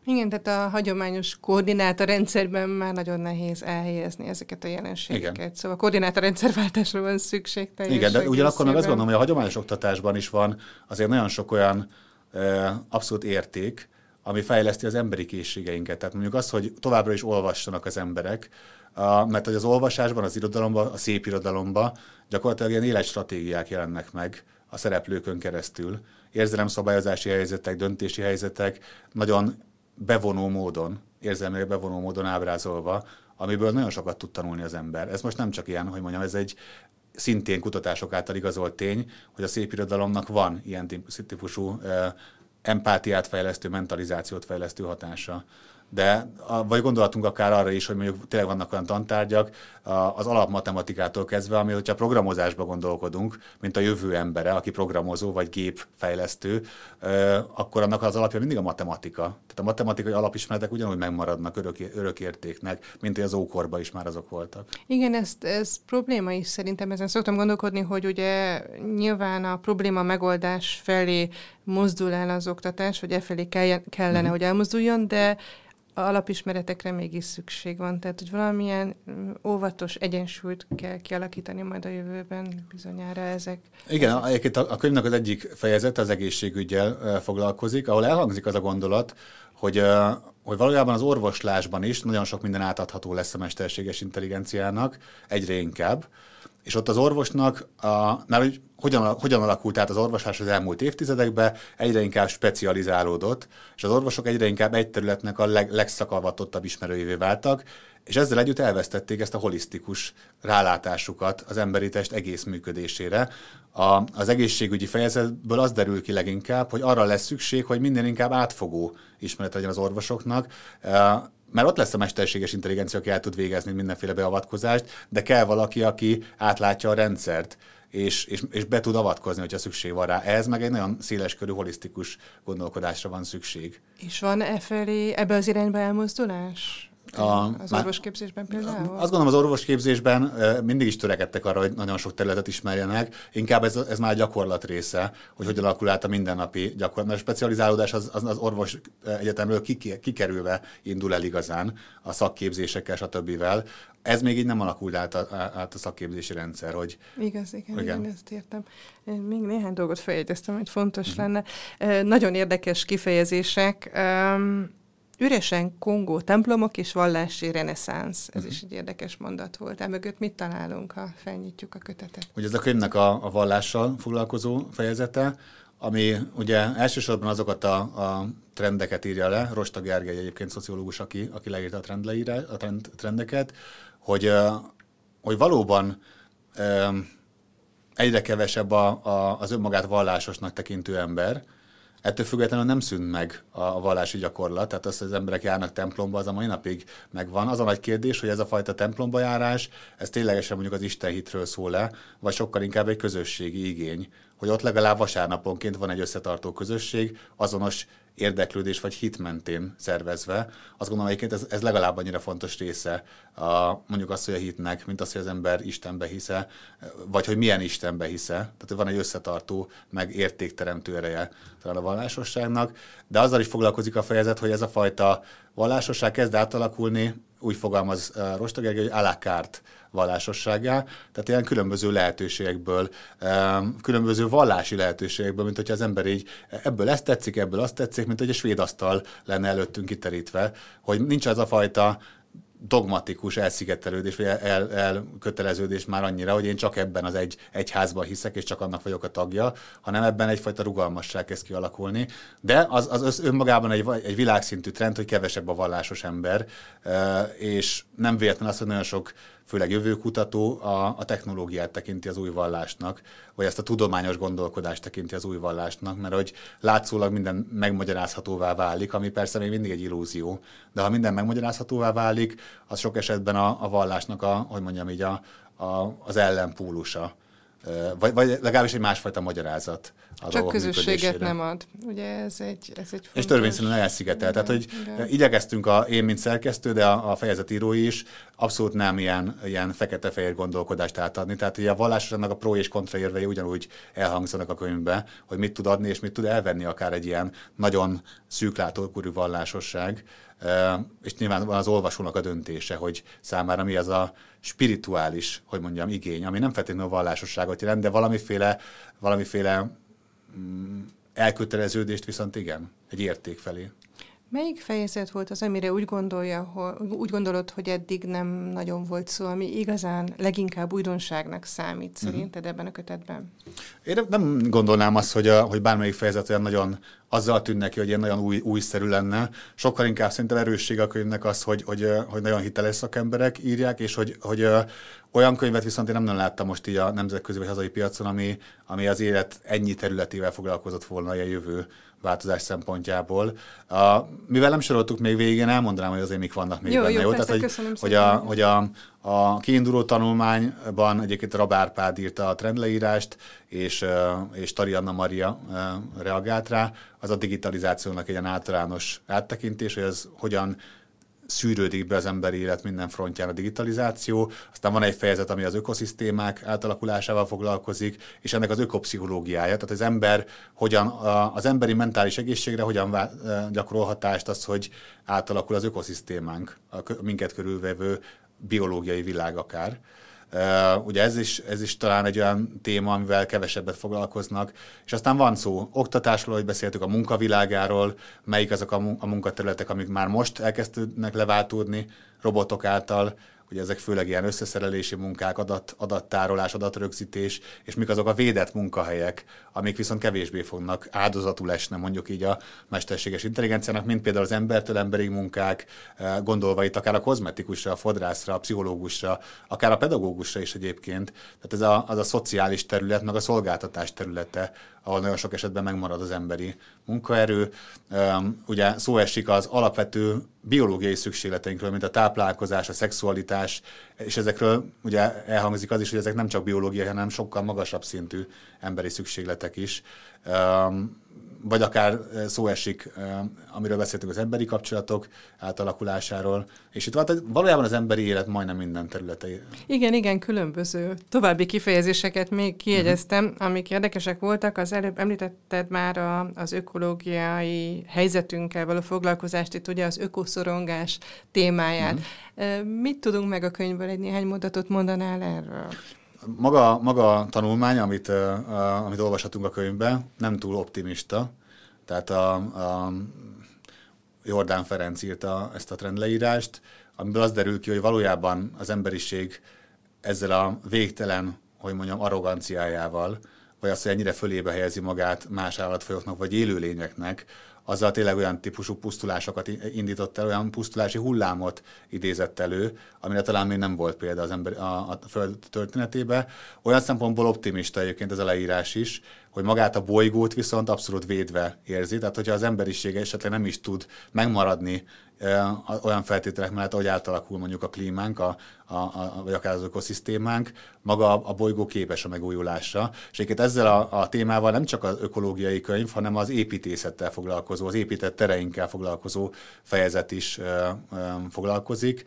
Igen, tehát a hagyományos koordinátorrendszerben már nagyon nehéz elhelyezni ezeket a jelenségeket. Igen. Szóval a koordinátorrendszerváltásra van szükség Igen, de ugyanakkor meg azt gondolom, hogy a hagyományos oktatásban is van azért nagyon sok olyan e, abszolút érték, ami fejleszti az emberi készségeinket. Tehát mondjuk az, hogy továbbra is olvassanak az emberek, a, mert hogy az olvasásban, az irodalomban, a szép irodalomban gyakorlatilag ilyen életstratégiák jelennek meg, a szereplőkön keresztül. Érzelemszabályozási helyzetek, döntési helyzetek nagyon bevonó módon, érzelmileg bevonó módon ábrázolva, amiből nagyon sokat tud tanulni az ember. Ez most nem csak ilyen, hogy mondjam, ez egy szintén kutatások által igazolt tény, hogy a szép irodalomnak van ilyen típusú empátiát fejlesztő, mentalizációt fejlesztő hatása de vagy gondolatunk akár arra is, hogy mondjuk tényleg vannak olyan tantárgyak az alapmatematikától kezdve, ami, hogyha programozásba gondolkodunk, mint a jövő embere, aki programozó vagy gépfejlesztő, akkor annak az alapja mindig a matematika. Tehát a matematikai alapismeretek ugyanúgy megmaradnak örök, örökértéknek, mint hogy az ókorban is már azok voltak. Igen, ez, ez probléma is szerintem. Ezen szoktam gondolkodni, hogy ugye nyilván a probléma megoldás felé mozdul el az oktatás, vagy e felé kellene, uh-huh. hogy elmozduljon, de alapismeretekre mégis szükség van, tehát hogy valamilyen óvatos egyensúlyt kell kialakítani majd a jövőben bizonyára ezek. Igen, egyébként a, a könyvnek az egyik fejezet az egészségügyel foglalkozik, ahol elhangzik az a gondolat, hogy, hogy valójában az orvoslásban is nagyon sok minden átadható lesz a mesterséges intelligenciának, egyre inkább, és ott az orvosnak, a, már hogy hogyan, hogyan alakult át az orvoslás az elmúlt évtizedekben, egyre inkább specializálódott, és az orvosok egyre inkább egy területnek a leg, legszakavatottabb ismerőjévé váltak, és ezzel együtt elvesztették ezt a holisztikus rálátásukat az emberi test egész működésére. A, az egészségügyi fejezetből az derül ki leginkább, hogy arra lesz szükség, hogy minden inkább átfogó ismeret legyen az orvosoknak, mert ott lesz a mesterséges intelligencia, aki el tud végezni mindenféle beavatkozást, de kell valaki, aki átlátja a rendszert, és, és, és be tud avatkozni, hogyha szükség van rá. Ez meg egy nagyon széleskörű, holisztikus gondolkodásra van szükség. És van e felé, ebbe az irányba elmozdulás? A, az orvosképzésben például? Azt gondolom, az orvosképzésben mindig is törekedtek arra, hogy nagyon sok területet ismerjenek. Inkább ez, ez már gyakorlat része, hogy hogyan alakul át a mindennapi gyakorlat. A specializálódás az, az, az orvos egyetemről kikerülve indul el igazán a szakképzésekkel, stb. Ez még így nem alakult át a, át a szakképzési rendszer, hogy... Igaz, igen, igen. igen ezt értem. Én még néhány dolgot feljegyeztem, hogy fontos uh-huh. lenne. Nagyon érdekes kifejezések. Um, Üresen Kongó templomok és vallási reneszánsz. Ez uh-huh. is egy érdekes mondat volt. Emögött mit találunk, ha felnyitjuk a kötetet? Ugye ez a könyvnek a, a vallással foglalkozó fejezete, ami ugye elsősorban azokat a, a trendeket írja le, Rosta Gergely egyébként szociológus, aki, aki leírta a, trendleírá, a trend, trendeket, hogy, hogy valóban egyre kevesebb a, a, az önmagát vallásosnak tekintő ember, Ettől függetlenül nem szűnt meg a vallási gyakorlat, tehát az, hogy az emberek járnak templomba, az a mai napig megvan. Az a nagy kérdés, hogy ez a fajta templomba járás, ez ténylegesen mondjuk az Isten hitről szól le, vagy sokkal inkább egy közösségi igény, hogy ott legalább vasárnaponként van egy összetartó közösség, azonos érdeklődés vagy hit mentén szervezve. Azt gondolom egyébként ez, ez legalább annyira fontos része a, mondjuk azt, hogy a hitnek, mint az, hogy az ember Istenbe hisze, vagy hogy milyen Istenbe hisze. Tehát van egy összetartó, meg értékteremtő ereje talán a vallásosságnak, de azzal is foglalkozik a fejezet, hogy ez a fajta vallásosság kezd átalakulni, úgy fogalmaz uh, Rostagergely, hogy alakárt vallásosságá, tehát ilyen különböző lehetőségekből, különböző vallási lehetőségekből, mint hogyha az ember így ebből ezt tetszik, ebből azt tetszik, mint hogy egy svéd asztal lenne előttünk kiterítve, hogy nincs az a fajta dogmatikus elszigetelődés, vagy el, elköteleződés már annyira, hogy én csak ebben az egy, egy házban hiszek, és csak annak vagyok a tagja, hanem ebben egyfajta rugalmasság kezd kialakulni. De az, az, az önmagában egy, egy világszintű trend, hogy kevesebb a vallásos ember, és nem véletlen az, hogy nagyon sok főleg jövőkutató a, a technológiát tekinti az új vallásnak, vagy ezt a tudományos gondolkodást tekinti az új vallásnak, mert hogy látszólag minden megmagyarázhatóvá válik, ami persze még mindig egy illúzió, de ha minden megmagyarázhatóvá válik, az sok esetben a, a vallásnak a, hogy mondjam így, a, a, az ellenpólusa vagy, vagy legalábbis egy másfajta magyarázat. A Csak közösséget nem ad. Ugye ez egy, ez egy fontos... És törvényszerűen elszigetel. Tehát, hogy igen. igyekeztünk a, én, mint szerkesztő, de a, a fejezetírói is abszolút nem ilyen, ilyen fekete-fehér gondolkodást átadni. Tehát ugye a vallásosnak a pro és kontra érvei ugyanúgy elhangzanak a könyvbe, hogy mit tud adni és mit tud elvenni akár egy ilyen nagyon szűklátókorú vallásosság és nyilván az olvasónak a döntése, hogy számára mi az a spirituális, hogy mondjam, igény, ami nem feltétlenül vallásosságot jelent, de valamiféle, valamiféle mm, elköteleződést viszont igen, egy érték felé. Melyik fejezet volt az, amire úgy, gondolja, hogy, úgy gondolod, hogy eddig nem nagyon volt szó, ami igazán leginkább újdonságnak számít mhm. szerinted uh-huh. ebben a kötetben? Én nem gondolnám azt, hogy, a, hogy bármelyik fejezet olyan nagyon azzal tűnne neki, hogy ilyen nagyon új, újszerű lenne. Sokkal inkább szerintem erősség a könyvnek az, hogy, hogy, hogy nagyon hiteles szakemberek írják, és hogy, hogy olyan könyvet viszont én nem nagyon láttam most így a nemzetközi vagy hazai piacon, ami, ami az élet ennyi területével foglalkozott volna a jövő változás szempontjából. A, mivel nem soroltuk még végén, elmondanám, hogy azért mik vannak még jó, benne. Jó, jó persze, Tehát, hogy, hogy, a, hogy a, a kiinduló tanulmányban egyébként Rabárpád írta a trendleírást, és, és Tarianna Maria reagált rá. Az a digitalizációnak egy ilyen általános áttekintés, hogy ez hogyan szűrődik be az emberi élet minden frontján a digitalizáció. Aztán van egy fejezet, ami az ökoszisztémák átalakulásával foglalkozik, és ennek az ökopszichológiája, tehát az ember hogyan, az emberi mentális egészségre hogyan gyakorol hatást az, hogy átalakul az ökoszisztémánk, a minket körülvevő biológiai világ akár. Uh, ugye ez is, ez is talán egy olyan téma, amivel kevesebbet foglalkoznak. És aztán van szó oktatásról, hogy beszéltük a munkavilágáról, melyik azok a, munkaterületek, amik már most elkezdődnek leváltódni robotok által, Ugye ezek főleg ilyen összeszerelési munkák, adat, adattárolás, adatrögzítés, és mik azok a védett munkahelyek, amik viszont kevésbé fognak áldozatul esni mondjuk így a mesterséges intelligenciának, mint például az embertől emberi munkák, eh, gondolva itt akár a kozmetikusra, a fodrászra, a pszichológusra, akár a pedagógusra is egyébként. Tehát ez a, az a szociális terület, meg a szolgáltatás területe, ahol nagyon sok esetben megmarad az emberi munkaerő. Ugye szó esik az alapvető biológiai szükségleteinkről, mint a táplálkozás, a szexualitás, és ezekről ugye elhangzik az is, hogy ezek nem csak biológiai, hanem sokkal magasabb szintű emberi szükségletek is vagy akár szó esik, amiről beszéltünk, az emberi kapcsolatok átalakulásáról, és itt valójában az emberi élet majdnem minden területei. Igen, igen, különböző további kifejezéseket még kiegyeztem, uh-huh. amik érdekesek voltak. Az előbb említetted már a, az ökológiai helyzetünkkel való foglalkozást, itt ugye az ökoszorongás témáját. Uh-huh. Mit tudunk meg a könyvből? Egy néhány mondatot mondanál erről? Maga, maga a tanulmány, amit, uh, amit olvashatunk a könyvben, nem túl optimista. Tehát a, a Jordán Ferenc írta ezt a trendleírást, amiből az derül ki, hogy valójában az emberiség ezzel a végtelen, hogy mondjam, arroganciájával, vagy azt, hogy ennyire fölébe helyezi magát más állatfajoknak, vagy élőlényeknek, azzal tényleg olyan típusú pusztulásokat indított el, olyan pusztulási hullámot idézett elő, amire talán még nem volt példa az ember, a, a Föld történetében. Olyan szempontból optimista egyébként ez a leírás is, hogy magát a bolygót viszont abszolút védve érzi, tehát hogyha az emberiség esetleg nem is tud megmaradni olyan feltételek mellett, ahogy átalakul mondjuk a klímánk, a, a, a, vagy akár az ökoszisztémánk, maga a, a bolygó képes a megújulásra. És egyébként ezzel a, a témával nem csak az ökológiai könyv, hanem az építészettel foglalkozó, az épített tereinkkel foglalkozó fejezet is ö, ö, foglalkozik.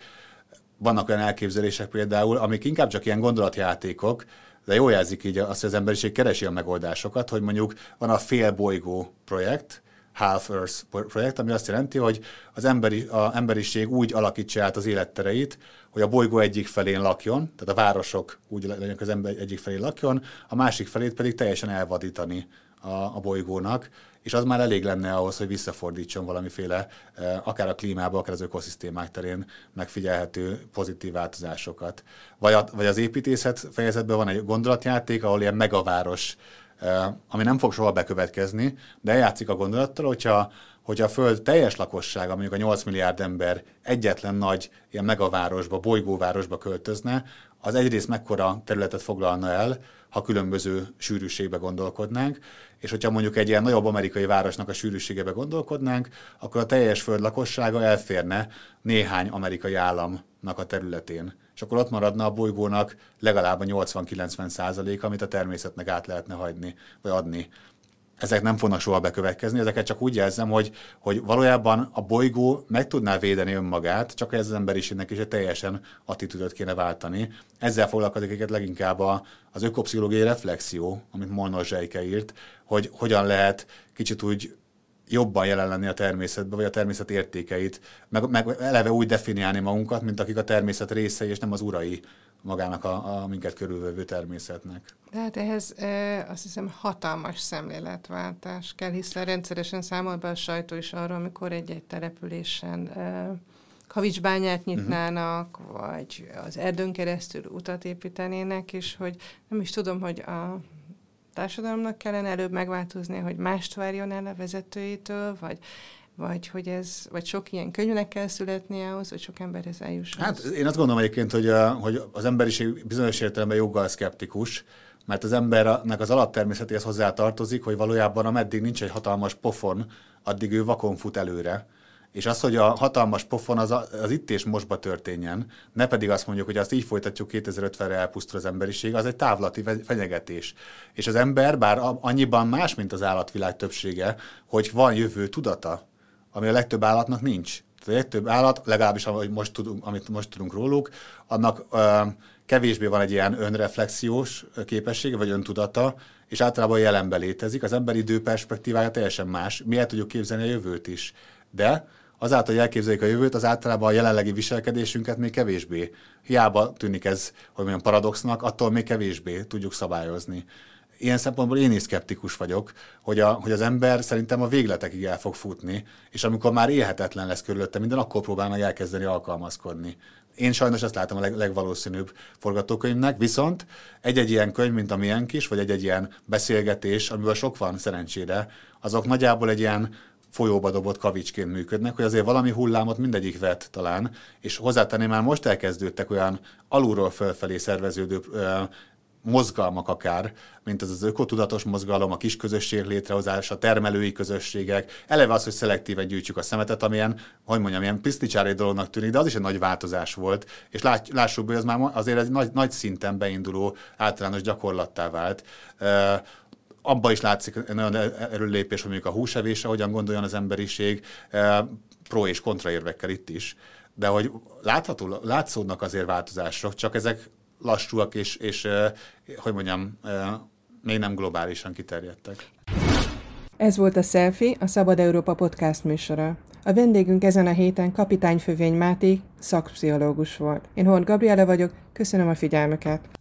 Vannak olyan elképzelések például, amik inkább csak ilyen gondolatjátékok, de jól jelzik így azt, hogy az emberiség keresi a megoldásokat, hogy mondjuk van a fél bolygó projekt, Half Earth projekt, ami azt jelenti, hogy az emberi, a emberiség úgy alakítsa át az élettereit, hogy a bolygó egyik felén lakjon, tehát a városok úgy legyenek az ember egyik felén lakjon, a másik felét pedig teljesen elvadítani a, a bolygónak, és az már elég lenne ahhoz, hogy visszafordítson valamiféle, eh, akár a klímába, akár az ökoszisztémák terén megfigyelhető pozitív változásokat. Vagy, a, vagy az építészet fejezetben van egy gondolatjáték, ahol ilyen megaváros ami nem fog soha bekövetkezni, de eljátszik a gondolattal, hogyha, hogyha a Föld teljes lakossága, mondjuk a 8 milliárd ember egyetlen nagy ilyen megavárosba, bolygóvárosba költözne, az egyrészt mekkora területet foglalna el, ha különböző sűrűségbe gondolkodnánk, és hogyha mondjuk egy ilyen nagyobb amerikai városnak a sűrűségebe gondolkodnánk, akkor a teljes föld lakossága elférne néhány amerikai államnak a területén és akkor ott maradna a bolygónak legalább a 80-90 százalék, amit a természetnek át lehetne hagyni, vagy adni. Ezek nem fognak soha bekövetkezni, ezeket csak úgy jelzem, hogy, hogy valójában a bolygó meg tudná védeni önmagát, csak ez az emberiségnek is egy teljesen attitűdöt kéne váltani. Ezzel foglalkozik egyet leginkább a, az ökopszichológiai reflexió, amit Molnár Zsejke írt, hogy hogyan lehet kicsit úgy jobban jelen lenni a természetben, vagy a természet értékeit, meg, meg eleve úgy definiálni magunkat, mint akik a természet részei, és nem az urai magának a, a minket körülvevő természetnek. De hát ehhez e, azt hiszem hatalmas szemléletváltás kell, hiszen rendszeresen számol be a sajtó is arról, amikor egy-egy településen e, kavicsbányát mhm. nyitnának, uh-huh. vagy az erdőn keresztül utat építenének, és hogy nem is tudom, hogy a társadalomnak kellene előbb megváltozni, hogy mást várjon el a vezetőitől, vagy vagy hogy ez, vagy sok ilyen könyvnek kell születni ahhoz, hogy sok emberhez eljusson. Hát én azt gondolom egyébként, hogy, a, hogy az emberiség bizonyos értelemben joggal szkeptikus, mert az embernek az alaptermészetéhez hozzá tartozik, hogy valójában ameddig nincs egy hatalmas pofon, addig ő vakon fut előre és az, hogy a hatalmas pofon az, az itt és mostba történjen, ne pedig azt mondjuk, hogy azt így folytatjuk 2050-re elpusztul az emberiség, az egy távlati fenyegetés. És az ember, bár annyiban más, mint az állatvilág többsége, hogy van jövő tudata, ami a legtöbb állatnak nincs. A legtöbb állat, legalábbis ahogy most tudunk, amit most tudunk róluk, annak ö, kevésbé van egy ilyen önreflexiós képessége, vagy öntudata, és általában jelenben létezik. Az ember időperspektívája teljesen más. Mi el tudjuk képzelni a jövőt is. De azáltal, hogy elképzeljük a jövőt, az általában a jelenlegi viselkedésünket még kevésbé. Hiába tűnik ez, hogy olyan paradoxnak, attól még kevésbé tudjuk szabályozni. Ilyen szempontból én is szkeptikus vagyok, hogy, a, hogy az ember szerintem a végletekig el fog futni, és amikor már élhetetlen lesz körülötte minden, akkor próbál meg elkezdeni alkalmazkodni. Én sajnos ezt látom a leg, legvalószínűbb forgatókönyvnek, viszont egy-egy ilyen könyv, mint a miénk is, vagy egy-egy ilyen beszélgetés, amiből sok van szerencsére, azok nagyjából egy ilyen folyóba dobott kavicsként működnek, hogy azért valami hullámot mindegyik vett talán, és hozzátenni már most elkezdődtek olyan alulról fölfelé szerveződő ö, mozgalmak akár, mint az az ökotudatos mozgalom, a kis létrehozása, termelői közösségek, eleve az, hogy szelektíven gyűjtsük a szemetet, amilyen, hogy mondjam, ilyen piszticsári dolognak tűnik, de az is egy nagy változás volt, és lát, lássuk, hogy az már azért egy nagy, nagy szinten beinduló általános gyakorlattá vált. Abba is látszik egy nagyon erőlépés, hogy mondjuk a húsevésre hogyan gondoljon az emberiség, pro és kontra érvekkel itt is. De hogy látható, látszódnak azért változások, csak ezek lassúak és, és hogy mondjam, még nem globálisan kiterjedtek. Ez volt a Selfie, a Szabad Európa podcast műsora. A vendégünk ezen a héten Kapitány Fövény Máté, szakpszichológus volt. Én Hont Gabriela vagyok, köszönöm a figyelmüket.